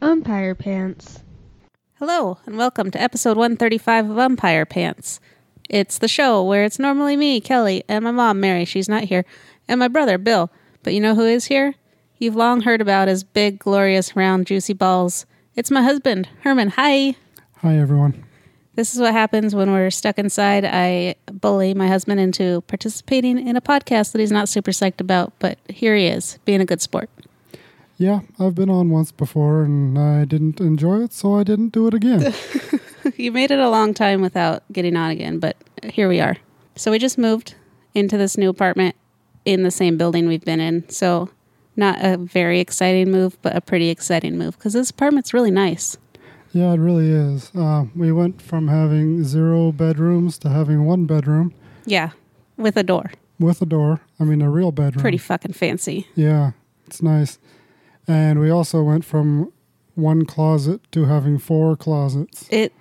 Umpire pants. Hello, and welcome to episode 135 of Umpire Pants. It's the show where it's normally me, Kelly, and my mom, Mary, she's not here, and my brother, Bill. But you know who is here? You've long heard about his big, glorious, round, juicy balls. It's my husband, Herman. Hi. Hi, everyone. This is what happens when we're stuck inside. I bully my husband into participating in a podcast that he's not super psyched about, but here he is, being a good sport. Yeah, I've been on once before and I didn't enjoy it, so I didn't do it again. you made it a long time without getting on again, but here we are. So we just moved into this new apartment in the same building we've been in. So not a very exciting move, but a pretty exciting move because this apartment's really nice. yeah, it really is. Uh, we went from having zero bedrooms to having one bedroom Yeah, with a door. with a door. I mean, a real bedroom. Pretty fucking fancy. Yeah, it's nice. And we also went from one closet to having four closets. It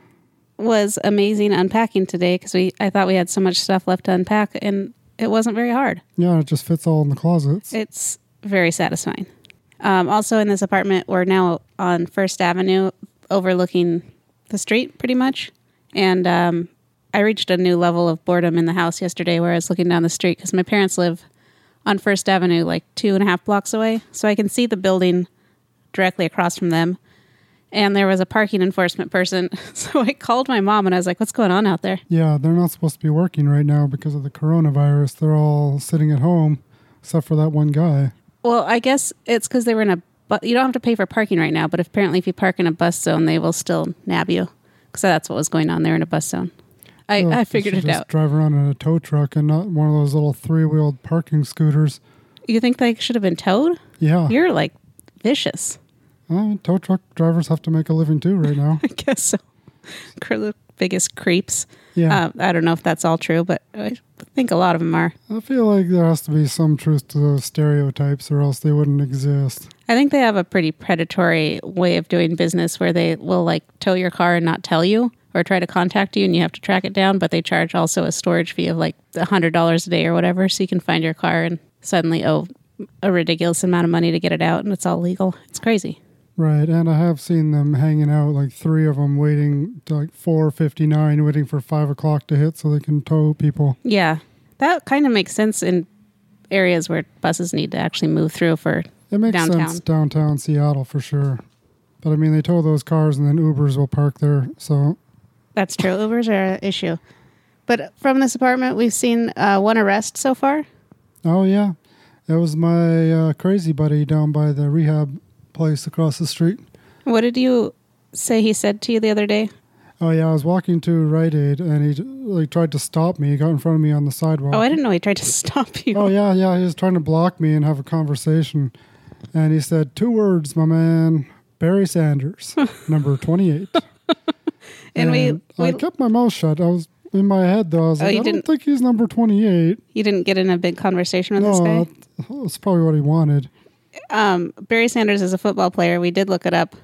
was amazing unpacking today because we I thought we had so much stuff left to unpack and it wasn't very hard. Yeah, it just fits all in the closets. It's very satisfying. Um, also, in this apartment, we're now on First Avenue, overlooking the street pretty much. And um, I reached a new level of boredom in the house yesterday where I was looking down the street because my parents live on First Avenue, like two and a half blocks away. So I can see the building directly across from them. And there was a parking enforcement person. So I called my mom and I was like, what's going on out there? yeah, they're not supposed to be working right now because of the coronavirus. They're all sitting at home, except for that one guy. Well, I guess it's because they were in a. Bu- you don't have to pay for parking right now, but apparently, if you park in a bus zone, they will still nab you. Because that's what was going on there in a bus zone. I, I figured it just out. Drive around in a tow truck and not one of those little three-wheeled parking scooters. You think they should have been towed? Yeah, You're like vicious. Uh, tow truck drivers have to make a living too right now. I guess so. Cr- the biggest creeps. Yeah, Uh, I don't know if that's all true, but I think a lot of them are. I feel like there has to be some truth to those stereotypes, or else they wouldn't exist. I think they have a pretty predatory way of doing business where they will like tow your car and not tell you or try to contact you and you have to track it down, but they charge also a storage fee of like a hundred dollars a day or whatever. So you can find your car and suddenly owe a ridiculous amount of money to get it out and it's all legal. It's crazy. Right, and I have seen them hanging out, like three of them waiting to like four fifty nine, waiting for five o'clock to hit so they can tow people. Yeah. That kind of makes sense in areas where buses need to actually move through for It makes Downtown. sense downtown Seattle for sure. But I mean, they tow those cars and then Ubers will park there. So that's true. Ubers are an issue. But from this apartment, we've seen uh, one arrest so far. Oh yeah, that was my uh, crazy buddy down by the rehab place across the street. What did you say he said to you the other day? Oh yeah, I was walking to Rite Aid and he like tried to stop me. He got in front of me on the sidewalk. Oh, I didn't know he tried to stop you. Oh yeah, yeah. He was trying to block me and have a conversation, and he said two words, my man, Barry Sanders, number twenty-eight. And we- I we- kept my mouth shut. I was in my head though. I was Oh, like, you I didn't- don't think he's number twenty-eight. You didn't get in a big conversation with this guy. that's probably what he wanted. Um, Barry Sanders is a football player. We did look it up.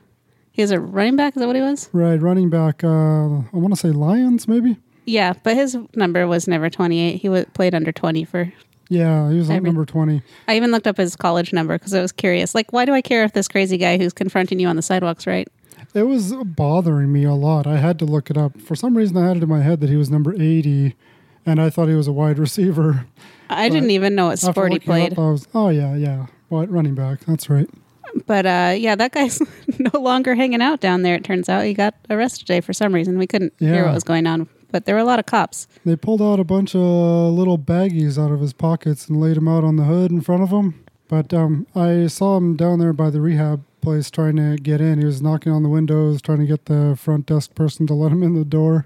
He was a running back. Is that what he was? Right, running back. Uh, I want to say Lions, maybe. Yeah, but his number was never 28. He w- played under 20 for. Yeah, he was Every- number twenty. I even looked up his college number because I was curious. Like, why do I care if this crazy guy who's confronting you on the sidewalks, right? It was bothering me a lot. I had to look it up. For some reason, I had it in my head that he was number 80, and I thought he was a wide receiver. I didn't even know what sport he played. Up, was, oh, yeah, yeah. What, running back. That's right. But uh, yeah, that guy's no longer hanging out down there. It turns out he got arrested today for some reason. We couldn't hear what was going on, but there were a lot of cops. They pulled out a bunch of little baggies out of his pockets and laid them out on the hood in front of him. But um, I saw him down there by the rehab place trying to get in. He was knocking on the windows, trying to get the front desk person to let him in the door.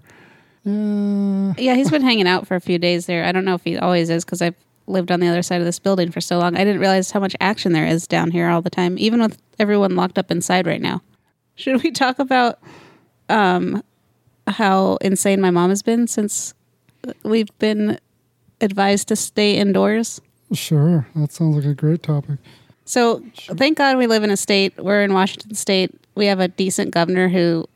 Yeah. Yeah, he's been hanging out for a few days there. I don't know if he always is because I've lived on the other side of this building for so long. I didn't realize how much action there is down here all the time, even with everyone locked up inside right now. Should we talk about um, how insane my mom has been since we've been advised to stay indoors? Sure. That sounds like a great topic. So thank God we live in a state. We're in Washington State. We have a decent governor who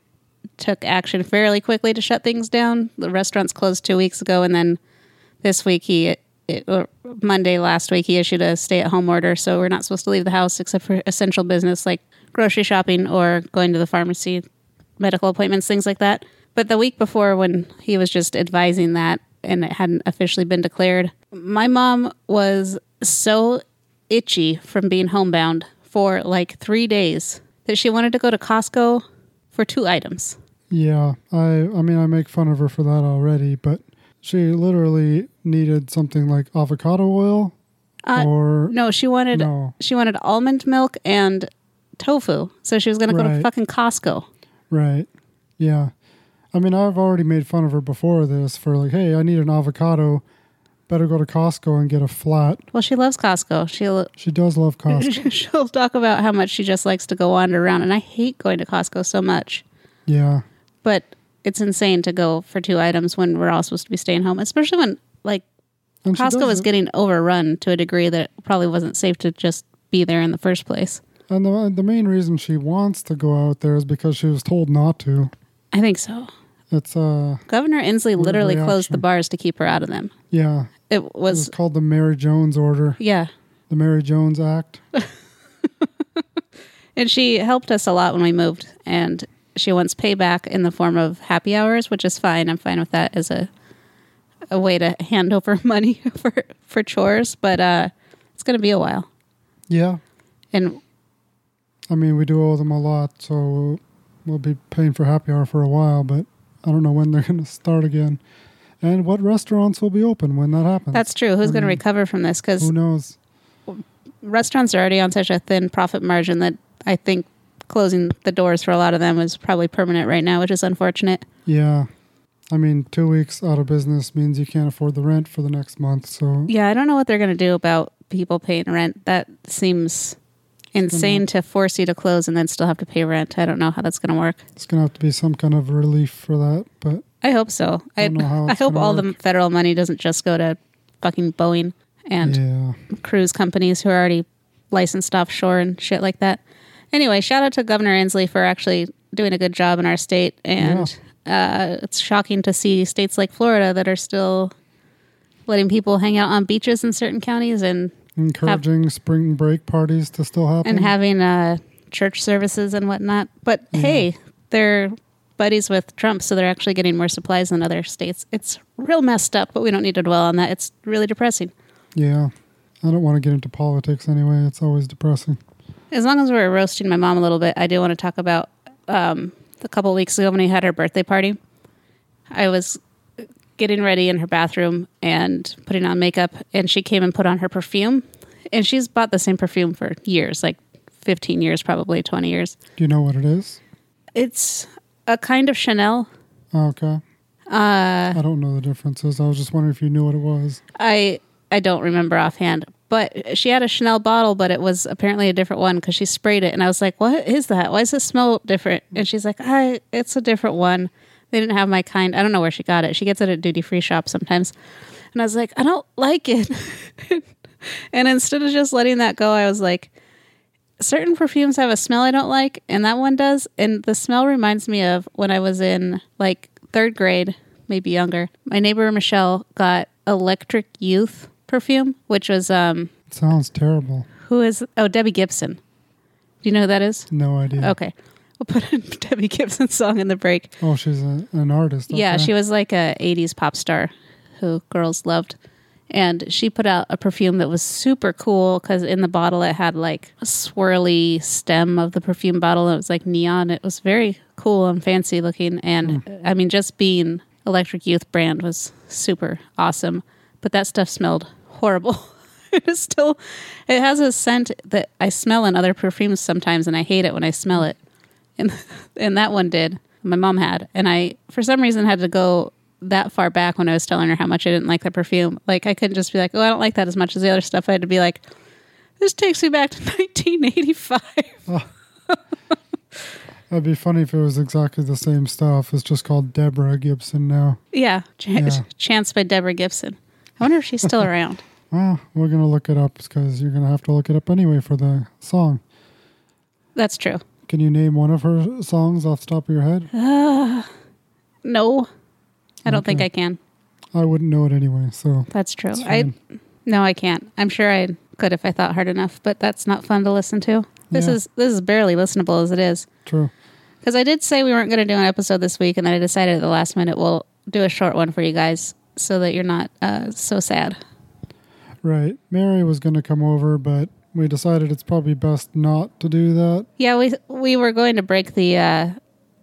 took action fairly quickly to shut things down. The restaurants closed two weeks ago, and then this week he it, Monday last week, he issued a stay at home order. So we're not supposed to leave the house except for essential business like grocery shopping or going to the pharmacy, medical appointments, things like that. But the week before, when he was just advising that and it hadn't officially been declared, my mom was so itchy from being homebound for like three days that she wanted to go to Costco for two items. Yeah, I I mean I make fun of her for that already, but she literally needed something like avocado oil Uh, or No, she wanted No. she wanted almond milk and tofu. So she was going to go to fucking Costco. right. Yeah. I mean I've already made fun of her before this for like, hey, I need an avocado. Better go to Costco and get a flat. Well, she loves Costco. She'll She does love Costco. she'll talk about how much she just likes to go wander around, and I hate going to Costco so much. yeah. But it's insane to go for two items when we're all supposed to be staying home, especially when like And Costco was getting overrun to a degree that it probably wasn't safe to just be there in the first place. And the the main reason she wants to go out there is because she was told not to. I think so. It's uh Governor Inslee literally closed the bars to keep her out of them. yeah. It It was was called the Mary Jones Order, yeah. the Mary Jones Act. And she helped us a lot when we moved, and she wants payback in the form of happy hours, which is fine. I'm fine with that as a a way to hand over money for for chores, but uh, it's going to be a while. Yeah. And I mean, we do owe them a lot, so we'll be paying for happy hour for a while, but I don't know when they're going to start again. And what restaurants will be open when that happens? that's true. Who's going to Mm. recover from this? Because Who knows? restaurants are already on such a thin profit margin that I think closing the doors for a lot of them is probably permanent right now, which is unfortunate. Yeah. I mean, two weeks out of business means you can't afford the rent for the next month. So, Yeah, I don't know what they're going to do about people paying rent. That seems insane to force you to close and then still have to pay rent. I don't know how that's going to work. it's going to have to be some kind of relief for that. But I hope so. I, how I hope gonna all the federal money doesn't just go to fucking Boeing and yeah. cruise companies who are already licensed offshore and shit like that. Anyway, shout out to Governor Inslee for actually doing a good job in our state. And uh, it's shocking to see states like Florida that are still letting people hang out on beaches in certain counties and Encouraging spring break parties to still happen. and having uh, church services and whatnot. But hey, they're buddies with Trump, so they're actually getting more supplies than other states. It's real messed up, but we don't need to dwell on that. It's really depressing. yeah. I don't want to get into politics anyway. It's always depressing. As long as we're roasting my mom a little bit, I do want to talk about um, a couple weeks ago when we had her birthday party. I was getting ready in her bathroom and putting on makeup, and she came and put on her perfume. And she's bought the same perfume for years, like 15 years, probably 20 years. Do you know what it is? It's a kind of Chanel. Oh, okay. Uh, I don't know the differences. I was just wondering if you knew what it was. I I don't remember offhand, but she had a Chanel bottle, but it was apparently a different one because she sprayed it, and I was like, "What is that? Why does it smell different?" And she's like, "I it's a different one. They didn't have my kind. I don't know where she got it. She gets it at duty free shop sometimes." And I was like, "I don't like it." and instead of just letting that go, I was like, certain perfumes have a smell I don't like, and that one does. And the smell reminds me of when I was in like third grade, maybe younger. My neighbor Michelle got Electric Youth perfume, which was um It sounds terrible. who is oh Debbie Gibson. Do you know who that is? No idea. Okay. We'll put a Debbie Gibson song in the break. Oh, she's a, an artist. Yeah, she was like a 80s pop star who girls loved. And she put out a perfume that was super cool because in the bottle it had like a swirly stem of the perfume bottle. It was like neon. It was very cool and fancy looking. And I mean, just being Electric Youth brand was super awesome. But that stuff smelled horrible. it is still, it has a scent that I smell in other perfumes sometimes, and I hate it when I smell it and and that one did. My mom had, and I for some reason had to go that far back when I was telling her how much I didn't like the perfume. Like I couldn't just be like, "Oh, I don't like that as much as the other stuff." I had to be like, "This takes me back to 1985." That'd be funny if it was exactly the same stuff. It's just called Deborah Gibson now. yeah, Ch- Yeah. Chance by Deborah Gibson. I wonder if she's still around. Well, we're gonna look it up because you're gonna have to look it up anyway for the song. That's true. Can you name one of her songs off the top of your head? No, I don't think I can. I wouldn't know it anyway. So That's true. I no, I can't. I'm sure I could if I thought hard enough, but that's not fun to listen to. This Yeah. is this is barely listenable as it is. true. Because I did say we weren't going to do an episode this week, and then I decided at the last minute we'll do a short one for you guys so that you're not uh, so sad. Right. Mary was going to come over, but we decided it's probably best not to do that. Yeah, we we were going to break the uh,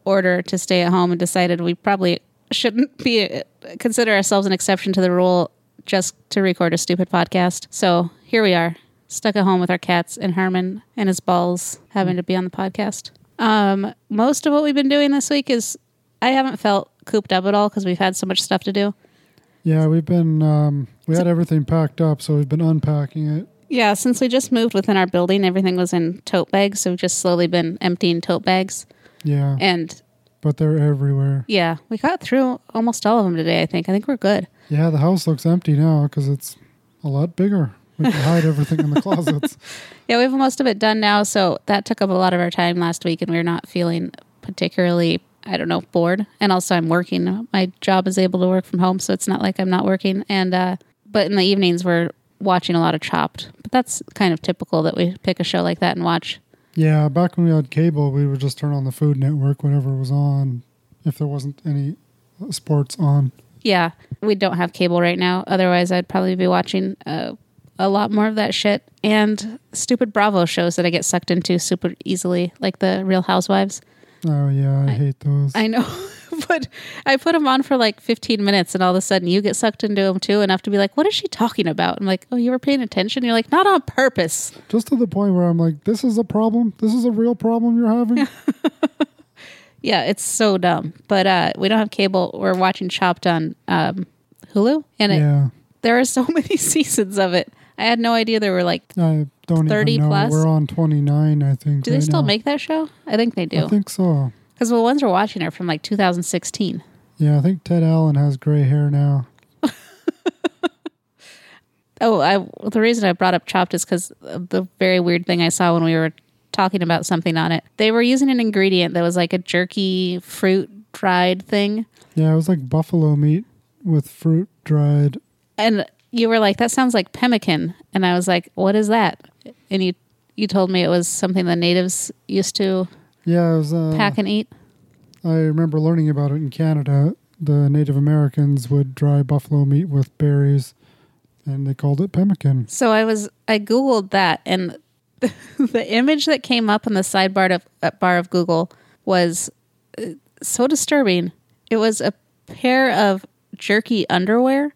order to stay at home and decided we probably shouldn't be consider ourselves an exception to the rule just to record a stupid podcast. So here we are, stuck at home with our cats and Herman and his balls having to be on the podcast. Um, most of what we've been doing this week is I haven't felt cooped up at all because we've had so much stuff to do. Yeah, we've been, um, we had everything packed up, so we've been unpacking it. Yeah, since we just moved within our building, everything was in tote bags. So we've just slowly been emptying tote bags. Yeah, And but they're everywhere. yeah, we got through almost all of them today, I think. I think we're good. Yeah, the house looks empty now because it's a lot bigger. We can hide everything in the closets. Yeah, we have most of it done now. So that took up a lot of our time last week, and we are not feeling particularly, I don't know, bored. And also, I'm working. My job is able to work from home, so it's not like I'm not working. And, uh, but in the evenings, we're watching a lot of Chopped. But that's kind of typical that we pick a show like that and watch. Yeah, back when we had cable, we would just turn on the Food Network, whatever was on, if there wasn't any sports on. Yeah, we don't have cable right now. Otherwise, I'd probably be watching uh, a lot more of that shit and stupid Bravo shows that I get sucked into super easily, like the Real Housewives. Oh yeah, I, hate those. I know, but I put them on for like 15 minutes, and all of a sudden you get sucked into them too, enough to be like, "What is she talking about?" I'm like, "Oh, you were paying attention." You're like, "Not on purpose." just to the point where I'm like, this is a problem. This is a real problem you're having. Yeah, it's so dumb. But uh, we don't have cable. We're watching Chopped on um, Hulu, and it, yeah, there are so many seasons of it. I had no idea there were like. I don't 30 even know. plus? We're on 29, I think. Do they right still now. make that show? I think they do. I think so. Because the ones we're watching are from like 2016. Yeah, I think Ted Allen has gray hair now. Oh, I the reason I brought up Chopped is because the very weird thing I saw when we were talking about something on it. They were using an ingredient that was like a jerky fruit dried thing, Yeah, it was like buffalo meat with fruit dried. and you were like, "That sounds like pemmican," and I was like, "What is that?" And you you told me it was something the natives used to Yeah, it was. Uh, pack and eat. I remember learning about it in Canada. The Native Americans would dry buffalo meat with berries, and they called it pemmican. So I was I googled that, and the image that came up in the sidebar of uh, bar of Google was uh, so disturbing. It was a pair of jerky underwear,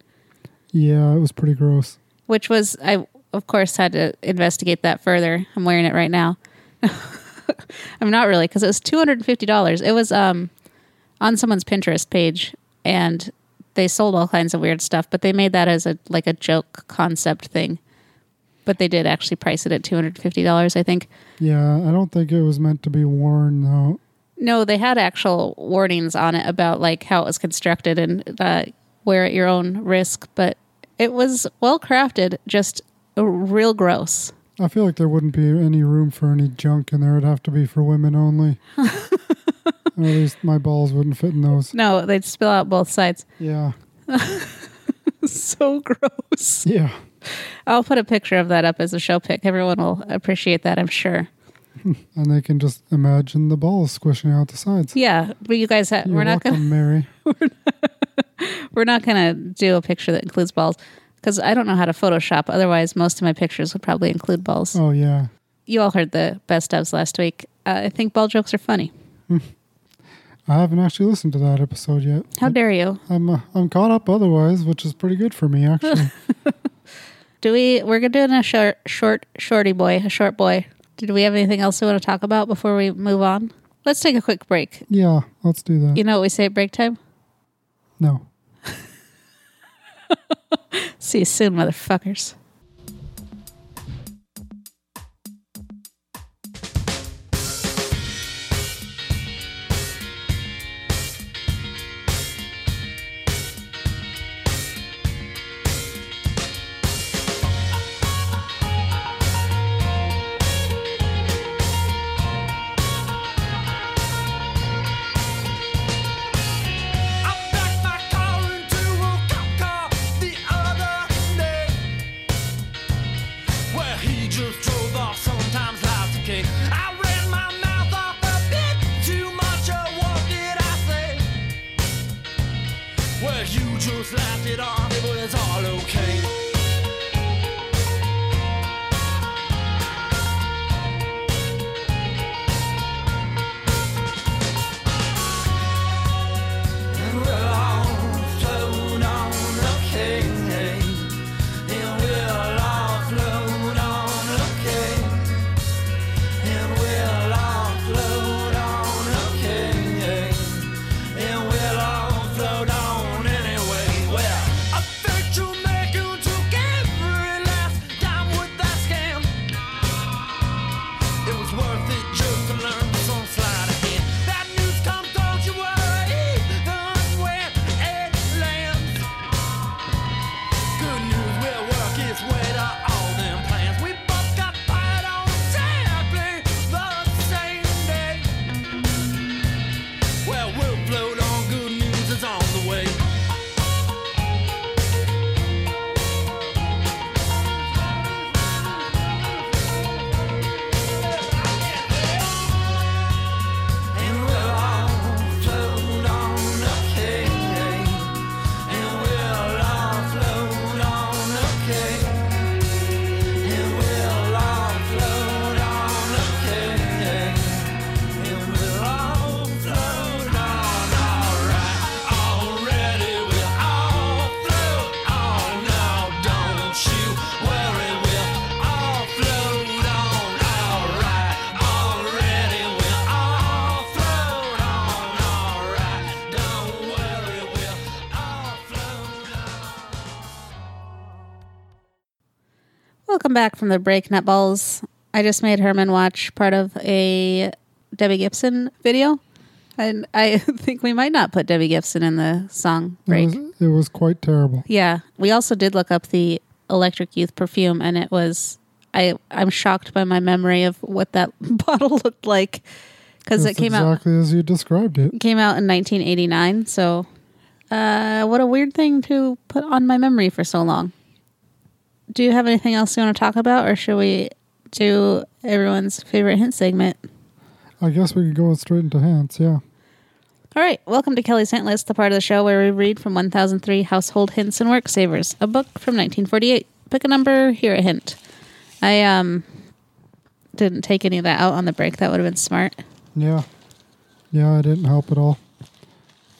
Yeah, it was pretty gross. which was I of course had to investigate that further. I'm wearing it right now. I'm not really because it was two hundred and fifty dollars. It was um on someone's Pinterest page, and they sold all kinds of weird stuff, but they made that as a like a joke concept thing. But they did actually price it at two hundred fifty dollars, I think. Yeah, I don't think it was meant to be worn though. No, they had actual warnings on it about like how it was constructed and uh, wear at your own risk, but it was well crafted, just uh, real gross. I feel like there wouldn't be any room for any junk in there. It'd have to be for women only. or at least my balls wouldn't fit in those. No, they'd spill out both sides. Yeah. so gross. Yeah. I'll put a picture of that up as a show pic. Everyone will appreciate that, I'm sure. And they can just imagine the balls squishing out the sides. Yeah, but you guys, ha- You're we're not gonna welcome, Mary. we're not gonna do a picture that includes balls because I don't know how to Photoshop. Otherwise, most of my pictures would probably include balls. Oh yeah. You all heard the best ofs last week. Uh, I think ball jokes are funny. I haven't actually listened to that episode yet. How dare you? I'm uh, I'm caught up otherwise, which is pretty good for me actually. Do we? We're gonna do a short, short, shorty boy, a short boy. Did we have anything else we want to talk about before we move on? Let's take a quick break. yeah, let's do that. You know what we say at break time? No. See you soon, motherfuckers. Welcome back from the break, nutballs. I just made Herman watch part of a Debbie Gibson video, and I think we might not put Debbie Gibson in the song It break. was, it was quite terrible. Yeah, we also did look up the Electric Youth perfume, and it was I I'm shocked by my memory of what that bottle looked like because it came out exactly as you described it. it. came out in 1989. So, uh, what a weird thing to put on my memory for so long. Do you have anything else you want to talk about, or should we do everyone's favorite hint segment? I guess we could go straight into hints. Yeah. All right, welcome to Kelly's Hint List, the part of the show where we read from 1003 Household Hints and Work Savers, a book from 1948. Pick a number, hear a hint. I um didn't take any of that out on the break. That would have been smart. Yeah. Yeah, I didn't help at all.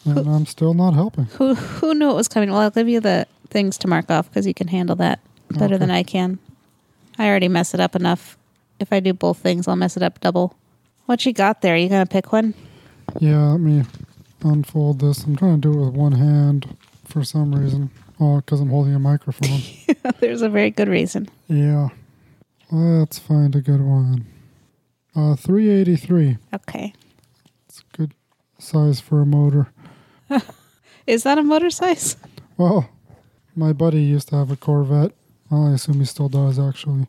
And I'm still not helping. Who who knew it was coming? Well, I'll give you the things to mark off because you can handle that better Okay. than I can. I already mess it up enough. If I do both things, I'll mess it up double. What you got there? You gonna pick one? Yeah, let me unfold this. I'm trying to do it with one hand for some reason. Oh, because I'm holding a microphone. There's a very good reason. yeah. Let's find a good one. Uh, 383. Okay. It's a good size for a motor. Is that a motor size? Well, my buddy used to have a Corvette. I assume he still does, actually.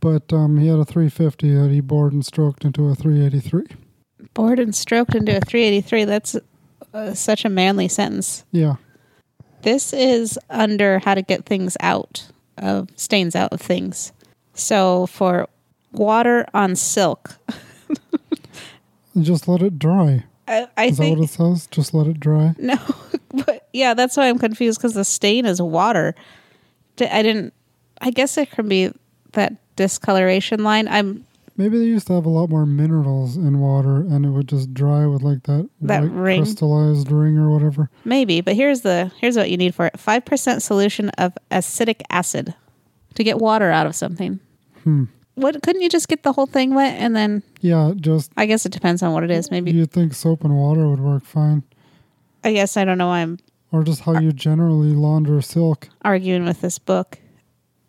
But um, he had a 350 that he bored and stroked into a 383. Bored and stroked into a 383. That's uh, such a manly sentence. Yeah. This is under how to get things out of stains out of things. So for water on silk, Just let it dry. I, I Is that what it says? Just let it dry. no, but yeah, that's why I'm confused because the stain is water. I didn't. I guess it can be that discoloration line. I'm Maybe they used to have a lot more minerals in water and it would just dry with like that, That white ring. crystallized ring or whatever. maybe, but here's the here's what you need for it: five percent solution of acetic acid to get water out of something. Hmm. What couldn't you just get the whole thing wet and then? Yeah, just I guess it depends on what it is. Maybe you'd think soap and water would work fine. I guess I don't know why I'm Or just how you generally launder silk. arguing with this book.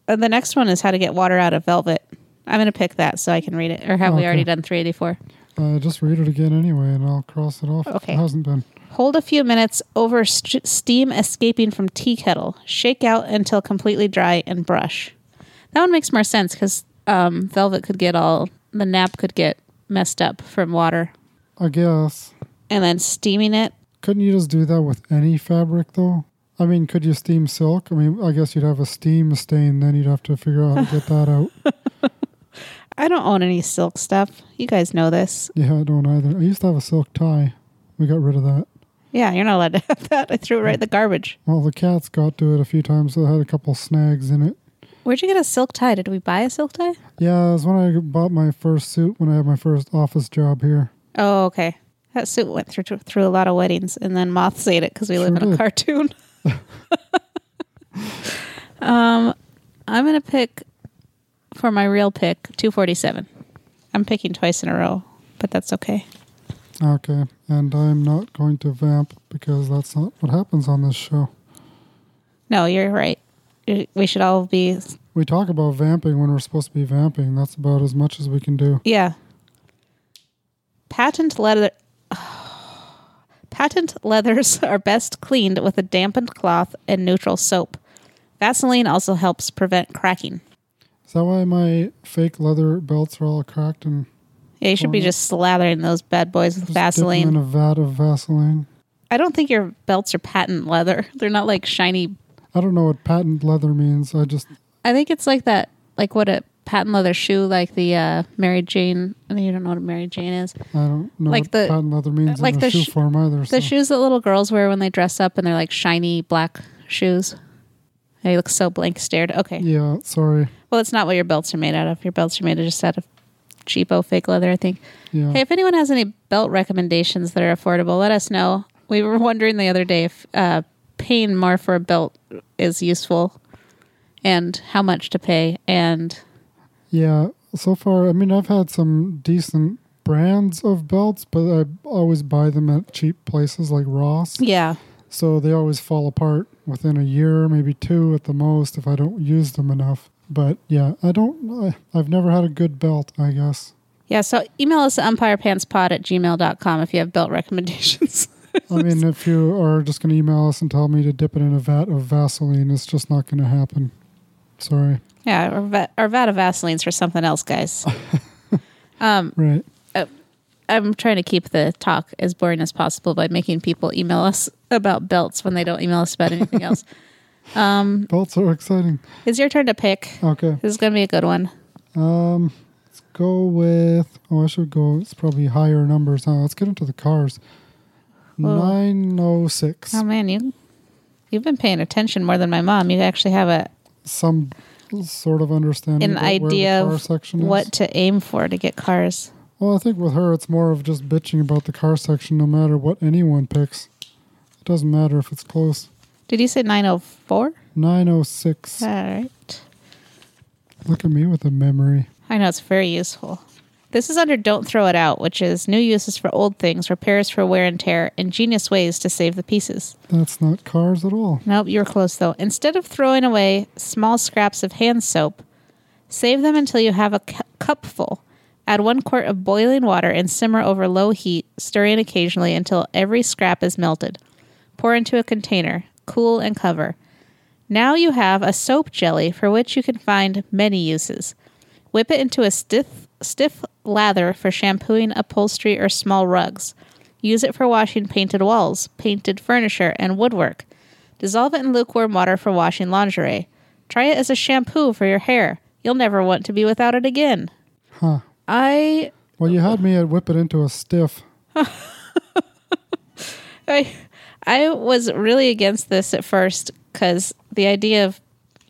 Uh, the next one is how to get water out of velvet. I'm going to pick that so I can read it. Or have we Okay. already done 384? Uh, just read it again anyway and I'll cross it off if Okay. it hasn't been. Hold a few minutes over st- steam escaping from tea kettle. Shake out until completely dry and brush. That one makes more sense because um, velvet could get all, the nap could get messed up from water. I guess. And then steaming it. Couldn't you just do that with any fabric though? I mean, could you steam silk? I mean, I guess you'd have a steam stain, then you'd have to figure out how to get that out. I don't own any silk stuff. You guys know this. Yeah, I don't either. I used to have a silk tie. We got rid of that. Yeah, you're not allowed to have that. I threw it right in the garbage. Well, the cats got to it a few times, so it had a couple snags in it. Where'd you get a silk tie? Did we buy a silk tie? Yeah, it was when I bought my first suit when I had my first office job here. Oh, okay. That suit went through through a lot of weddings, and then moths ate it because we live in a did. cartoon. um, I'm gonna pick for my real pick 247. I'm picking twice in a row, but that's okay. Okay, and I'm not going to vamp because that's not what happens on this show. No, you're right. We should all be We talk about vamping when we're supposed to be vamping. That's about as much as we can do. Yeah. Patent leather. Patent leathers are best cleaned with a dampened cloth and neutral soap. Vaseline also helps prevent cracking. Is that why my fake leather belts are all cracked and Yeah, you should be just slathering those bad boys with just dip them Vaseline. in a vat of Vaseline? I don't think your belts are patent leather. They're not like shiny. I don't know what patent leather means. I just I think it's like that, like what a patent leather shoe, like the uh, Mary Jane. I mean, you don't know what a Mary Jane is. I don't know Like what the- patent leather means like in the a shoe sh- form either. The so. shoes that little girls wear when they dress up and they're like shiny black shoes. They look so blank stared. Okay. Yeah, sorry. Well, it's not what your belts are made out of. Your belts are made of just out of cheapo fake leather, I think. Yeah. Hey, if anyone has any belt recommendations that are affordable, let us know. We were wondering the other day if uh, paying more for a belt is useful and how much to pay. And Yeah, so far, I mean, I've had some decent brands of belts, but I always buy them at cheap places like Ross. yeah, So they always fall apart within a year, maybe two at the most, if I don't use them enough. But yeah, I don't, I, I've never had a good belt, I guess. yeah. So email us at umpirepantspod at gmail.com if you have belt recommendations. I mean, if you are just going to email us and tell me to dip it in a vat of Vaseline, it's just not going to happen. Sorry. yeah, our, va- our vat of Vaseline's for something else, guys. um, Right. I'm trying to keep the talk as boring as possible by making people email us about belts when they don't email us about anything else. Belts are exciting. It's your turn to pick. Okay. This is going to be a good one. Um, let's go with. Oh, I should go. It's probably higher numbers. Huh? Let's get into the cars. Nine oh six. Oh man, you you've been paying attention more than my mom. You actually have a Some sort of understanding. an about where the idea car of section is. what to aim for to get cars. Well, I think with her, it's more of just bitching about the car section, no matter what anyone picks. It doesn't matter if it's close. Did you say 904? Nine oh six. All right. Look at me with a memory. I know it's very useful. This is under Don't Throw It Out, which is new uses for old things, repairs for wear and tear, ingenious ways to save the pieces. That's not cars at all. Nope, you were close though. Instead of throwing away small scraps of hand soap, save them until you have a cu- cupful. Add one quart of boiling water and simmer over low heat, stirring occasionally until every scrap is melted. Pour into a container, cool and cover. Now you have a soap jelly for which you can find many uses. Whip it into a stiff, stiff lather for shampooing upholstery or small rugs. Use it for washing painted walls, painted furniture, and woodwork. Dissolve it in lukewarm water for washing lingerie. Try it as a shampoo for your hair. You'll never want to be without it again. Huh. I Well, you had me at whip it into a stiff. I I was really against this at first because the idea of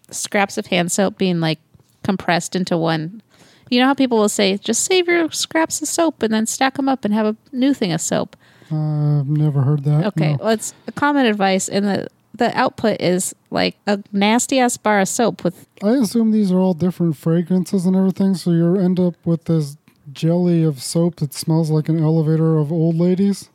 scraps of hand soap being like compressed into one. You know how people will say, just save your scraps of soap and then stack them up and have a new thing of soap. Uh, I've never heard that. Okay, no. well, it's a common advice, and the the output is like a nasty ass bar of soap with I assume these are all different fragrances and everything, so you end up with this jelly of soap that smells like an elevator of old ladies.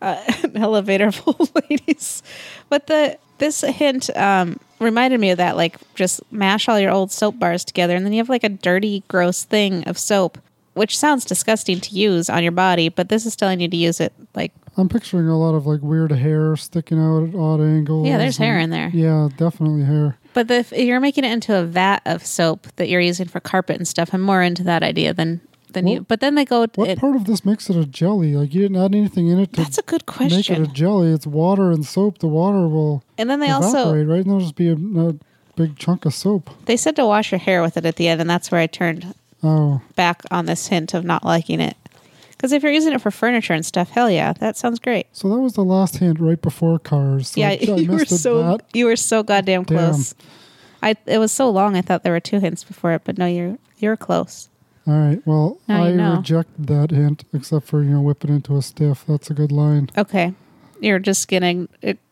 An elevator of old ladies. But the this hint um, reminded me of that. Like, just mash all your old soap bars together, and then you have like a dirty, gross thing of soap, which sounds disgusting to use on your body. But this is telling you to use it like, I'm picturing a lot of like weird hair sticking out at odd angles. yeah, there's hair in there. Yeah, definitely hair. But the, if you're making it into a vat of soap that you're using for carpet and stuff, I'm more into that idea than than you. But then they go. What it- part of this makes it a jelly? Like you didn't add anything in it to that's a good question. make it a jelly. It's water and soap. The water will and then they evaporate, also right? And there'll just be a, a big chunk of soap. they said to wash your hair with it at the end, and that's where I turned Oh, back on this hint of not liking it Because if you're using it for furniture and stuff, hell yeah, that sounds great. So that was the last hint right before cars. So yeah, I, I you were so that. you were so goddamn Damn. close. I it was so long. I thought there were two hints before it, but no, you're you're close. All right. Well, Now I you know. rejected that hint, except for you know whip it into a stiff. That's a good line. Okay, you're just gonna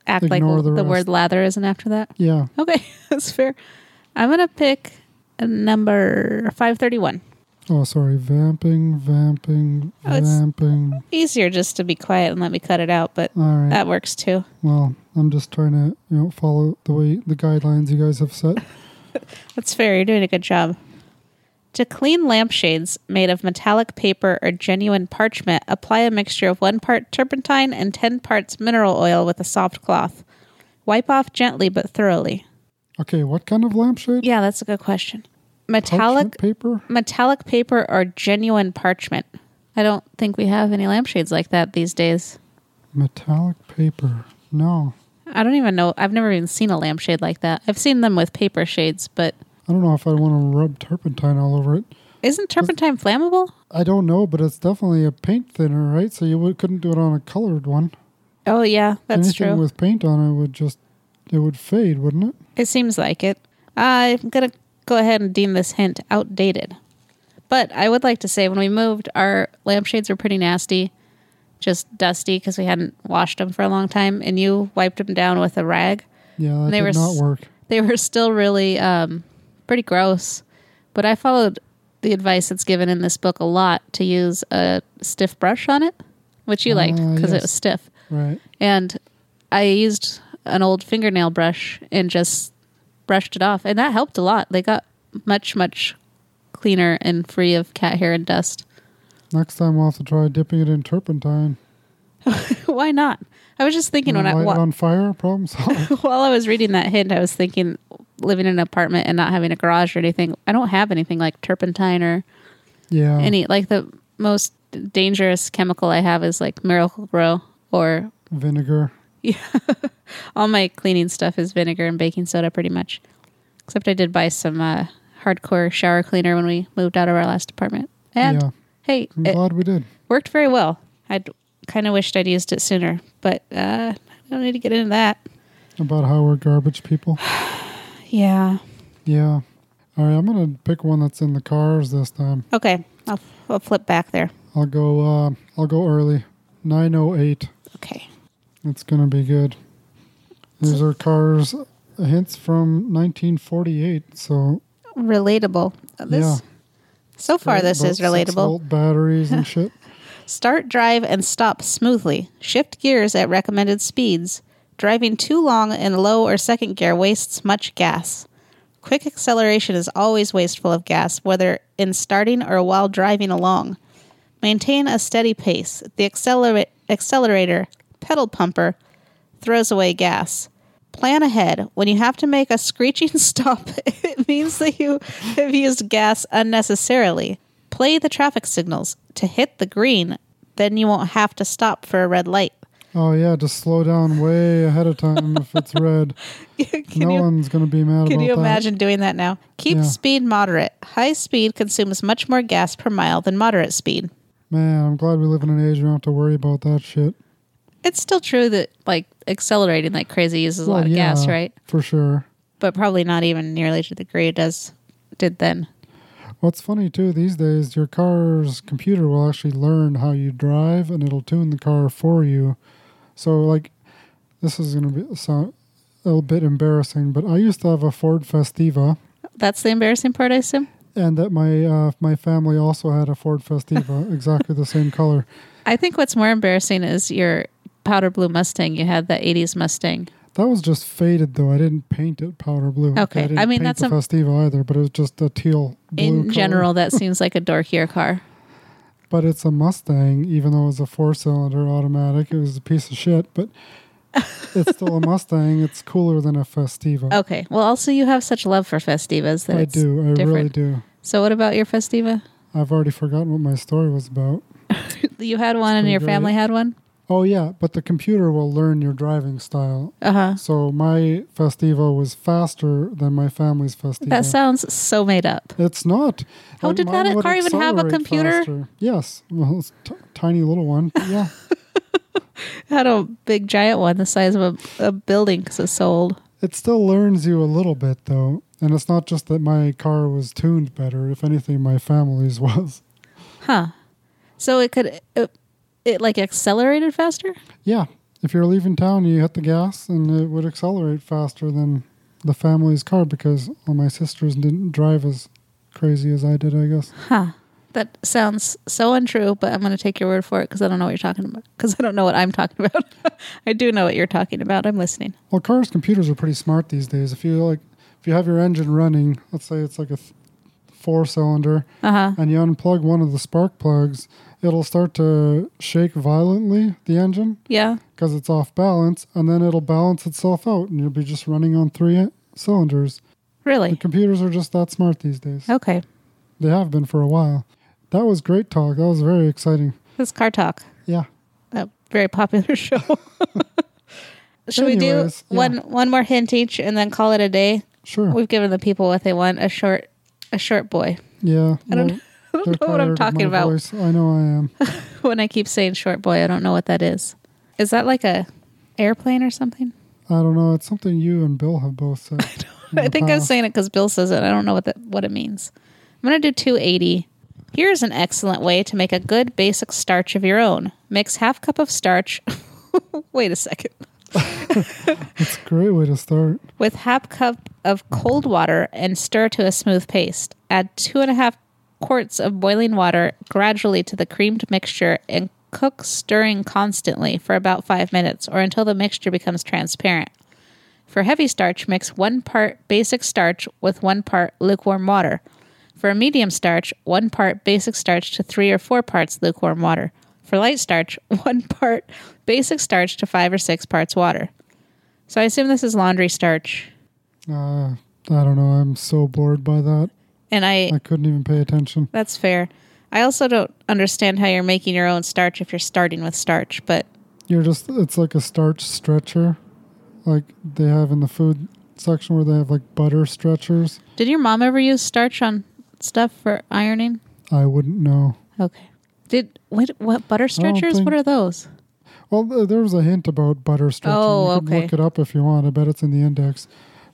act like Ignore the, the word lather isn't after that. Yeah. Okay, that's fair. I'm gonna pick a number five thirty one. Oh, sorry. Vamping, vamping, Oh, vamping. Easier just to be quiet and let me cut it out, but right. that works too. well, I'm just trying to you know follow the way the guidelines you guys have set. That's fair. You're doing a good job. To clean lampshades made of metallic paper or genuine parchment, apply a mixture of one part turpentine and 10 parts mineral oil with a soft cloth. Wipe off gently but thoroughly. Okay. What kind of lampshade? Yeah, that's a good question. Metallic Parchment paper. metallic paper or genuine parchment. I don't think we have any lampshades like that these days. Metallic paper. No. I don't even know. I've never even seen a lampshade like that. I've seen them with paper shades, but I don't know if I want to rub turpentine all over it. isn't turpentine flammable? I don't know, but it's definitely a paint thinner, right? So you would, couldn't do it on a colored one. Oh yeah, that's Anything true. with paint on it would just it would fade, wouldn't it? It seems like it. I'm going to go ahead and deem this hint outdated. But I would like to say when we moved, our lampshades were pretty nasty, just dusty because we hadn't washed them for a long time. And you wiped them down with a rag. Yeah, that They did were not work. They were still really um, pretty gross. But I followed the advice that's given in this book a lot to use a stiff brush on it, which you liked Ah, because it yes. was stiff. Right. And I used an old fingernail brush and just brushed it off. And that helped a lot. They got much, much cleaner and free of cat hair and dust. Next time we'll have to try dipping it in turpentine. Why not? I was just thinking when I, light it on fire. Problem solved. while I was reading that hint, I was thinking living in an apartment and not having a garage or anything. I don't have anything like turpentine or yeah. any, like the most dangerous chemical I have is like Miracle-Gro or vinegar. Yeah, all my cleaning stuff is vinegar and baking soda pretty much. Except I did buy some uh, hardcore shower cleaner when we moved out of our last apartment. And yeah. hey, I'm it glad we did. worked very well. I kind of wished I'd used it sooner, but uh, I don't need to get into that. About how we're garbage people. Yeah. Yeah. All right, I'm gonna pick one that's in the cars this time. Okay. I'll, I'll flip back there. I'll go. Uh, I'll go early. Nine oh eight. Okay. It's gonna be good. These are cars hints from 1948. So Relatable. This, yeah. So far, this is relatable. volt batteries and shit. Start, drive, and stop smoothly. Shift gears at recommended speeds. Driving too long in low or second gear wastes much gas. Quick acceleration is always wasteful of gas, whether in starting or while driving along. Maintain a steady pace. The accelera- accelerator, pedal pumper, throws away gas. Plan ahead. When you have to make a screeching stop, it means that you have used gas unnecessarily. Play the traffic signals. To hit the green, then you won't have to stop for a red light. Oh yeah, just slow down way ahead of time if it's red. can no you, one's gonna be mad can you that. imagine doing that now? Keep Yeah. speed moderate. High speed consumes much more gas per mile than moderate speed. Man, I'm glad we live in an age where we don't have to worry about that shit. It's still true that like accelerating like crazy uses a lot of gas, right? For sure. But probably not even nearly to the degree it does did then. What's funny too these days, your car's computer will actually learn how you drive and it'll tune the car for you. So like, this is gonna be sound a little bit embarrassing, but I used to have a Ford Festiva, That's the embarrassing part, I assume. and that my uh, my family also had a Ford Festiva, exactly the same color. I think what's more embarrassing is your powder blue Mustang. You had that '80s Mustang. That was just faded though. I didn't paint it powder blue. Okay, I, I mean, paint that's the a- Festiva either, but it was just a teal blue In color. general, that seems like a dorkier car. But it's a Mustang, even though it was a four cylinder automatic. It was a piece of shit, but it's still a Mustang. It's cooler than a Festiva. Okay. Well, also you have such love for Festivas that I it's do. I really do. So, what about your Festiva? I've already forgotten what my story was about. You had one, and your great. family had one. Oh yeah, but the computer will learn your driving style. Uh huh. So my Festiva was faster than my family's Festiva. That sounds so made up. it's not. Oh, Like, did that car even have a computer? faster. Yes. Well, it's t- tiny little one. yeah. Had a big giant one the size of a, a building because it's so old. it still learns you a little bit though, and it's not just that my car was tuned better. If anything, my family's was. Huh. So it could, it, it like accelerated faster? Yeah. If you're leaving town, you hit the gas, and it would accelerate faster than the family's car because all my sisters didn't drive as crazy as I did. I guess. Huh. That sounds so untrue, but I'm going to take your word for it because I don't know what you're talking about. Because I don't know what I'm talking about. I do know what you're talking about. I'm listening. Well, cars, computers are pretty smart these days. If you like, if you have your engine running, let's say it's like a th- four cylinder, Uh huh. and you unplug one of the spark plugs, it'll start to shake violently the engine Yeah. because it's off balance, and then it'll balance itself out, and you'll be just running on three cylinders. The Really? computers are just that smart these days. Okay. They have been for a while. That was great talk. That was very exciting. This Car Talk, Yeah. a very popular show. Should we do Anyways, yeah. one one more hint each and then call it a day? Sure. We've given the people what they want a short a short boy. yeah. I don't, well, don't they're know what I'm talking about. voice. I know I am. when I keep saying short boy, I don't know what that is. Is that like a airplane or something? I don't know. It's something you and Bill have both said. I the think I'm saying it because Bill says it. I don't know what that what it means. I'm gonna do 280. Here's an excellent way to make a good basic starch of your own. Mix half cup of starch. Wait a second. It's a great way to start. With half cup of cold water and stir to a smooth paste. Add two and a half quarts of boiling water gradually to the creamed mixture and cook stirring constantly for about five minutes or until the mixture becomes transparent. For heavy starch, mix one part basic starch with one part lukewarm water. For a medium starch, one part basic starch to three or four parts lukewarm water. For light starch, one part basic starch to five or six parts water. So I assume this is laundry starch. Uh, I don't know. I'm so bored by that. And I, I couldn't even pay attention. that's fair. I also don't understand how you're making your own starch if you're starting with starch, but You're just, it's like a starch stretcher, like they have in the food section where they have like butter stretchers. did your mom ever use starch on stuff for ironing? I wouldn't know. Okay. Did what what butter stretchers? think- What are those? Well, there was a hint about butter stretching. Oh, you can okay. look it up if you want. I bet it's in the index.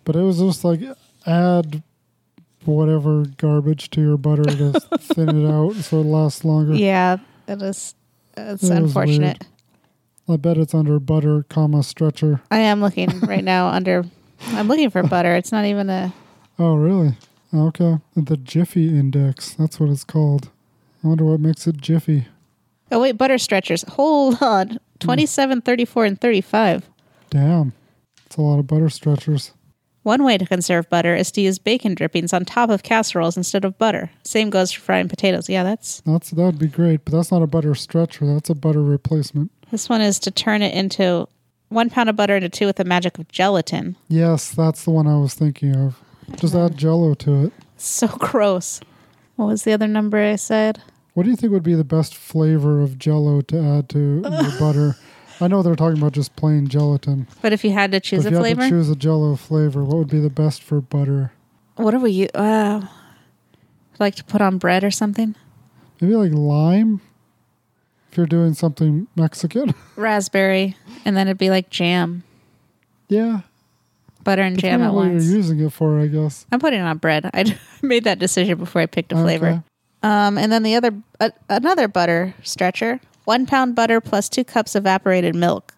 But it was just like add whatever garbage to your butter to thin it out so it lasts longer. Yeah, it is. it's was unfortunate. I bet it's under butter, comma stretcher. I am looking right now under I'm looking for butter. It's not even a Oh, really? Okay. The Jiffy Index. That's what it's called. I wonder what makes it Jiffy. Oh wait, butter stretchers. Hold on. Hmm. 27, 34 and 35. Damn. It's a lot of butter stretchers. One way to conserve butter is to use bacon drippings on top of casseroles instead of butter. Same goes for frying potatoes. Yeah, that's That's that'd be great, but that's not a butter stretcher. That's a butter replacement. this one is to turn it into one pound of butter into two with the magic of gelatin. Yes, that's the one I was thinking of. Just add jello to it. So gross. What was the other number I said? What do you think would be the best flavor of jello to add to your butter? I know they're talking about just plain gelatin. But if you had to choose But if a you flavor, had to choose a jello flavor, what would be the best for butter? what do we? Uh, like to put on bread or something? Maybe like lime? If you're doing something Mexican. Raspberry, and then it'd be like jam, yeah. butter and jam Depending at on what once. you're using it for, I guess. I'm putting it on bread. I made that decision before I picked a flavor. Okay. Um, and then the other, uh, another butter stretcher. One pound butter plus two cups evaporated milk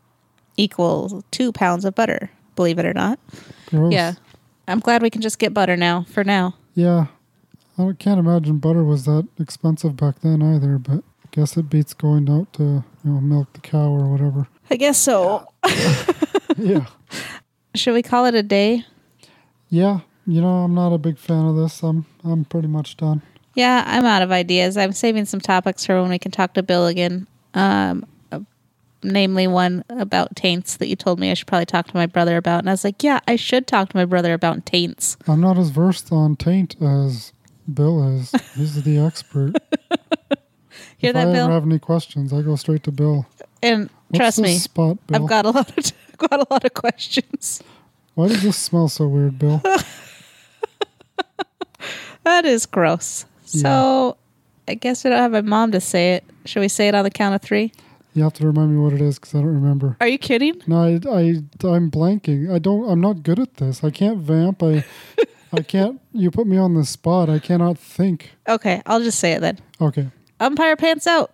equals two pounds of butter. Believe it or not. Gross. Yeah. I'm glad we can just get butter now. For now, Yeah. I can't imagine butter was that expensive back then either, but I guess it beats going out to, you know, milk the cow or whatever. I guess so. yeah. Should we call it a day? Yeah. You know, I'm not a big fan of this. I'm I'm pretty much done. Yeah, I'm out of ideas. I'm saving some topics for when we can talk to Bill again. Um, namely one about taints that you told me I should probably talk to my brother about, and I was like, yeah, I should talk to my brother about taints. I'm not as versed on taint as Bill is. He's the expert. Hear if that, I Bill? ever have any questions, I go straight to Bill. And What's trust me, spot? I've got a lot of got a lot of questions. Why does this smell so weird, Bill? That is gross. So I guess we don't have my mom to say it. Should we say it on the count of three? you have to remind me what it is because I don't remember. Are you kidding? No, I, I, I'm blanking. I don't. I'm not good at this. I can't vamp. I, I can't. You put me on the spot. I cannot think. Okay, I'll just say it then. Okay. Umpire pants out.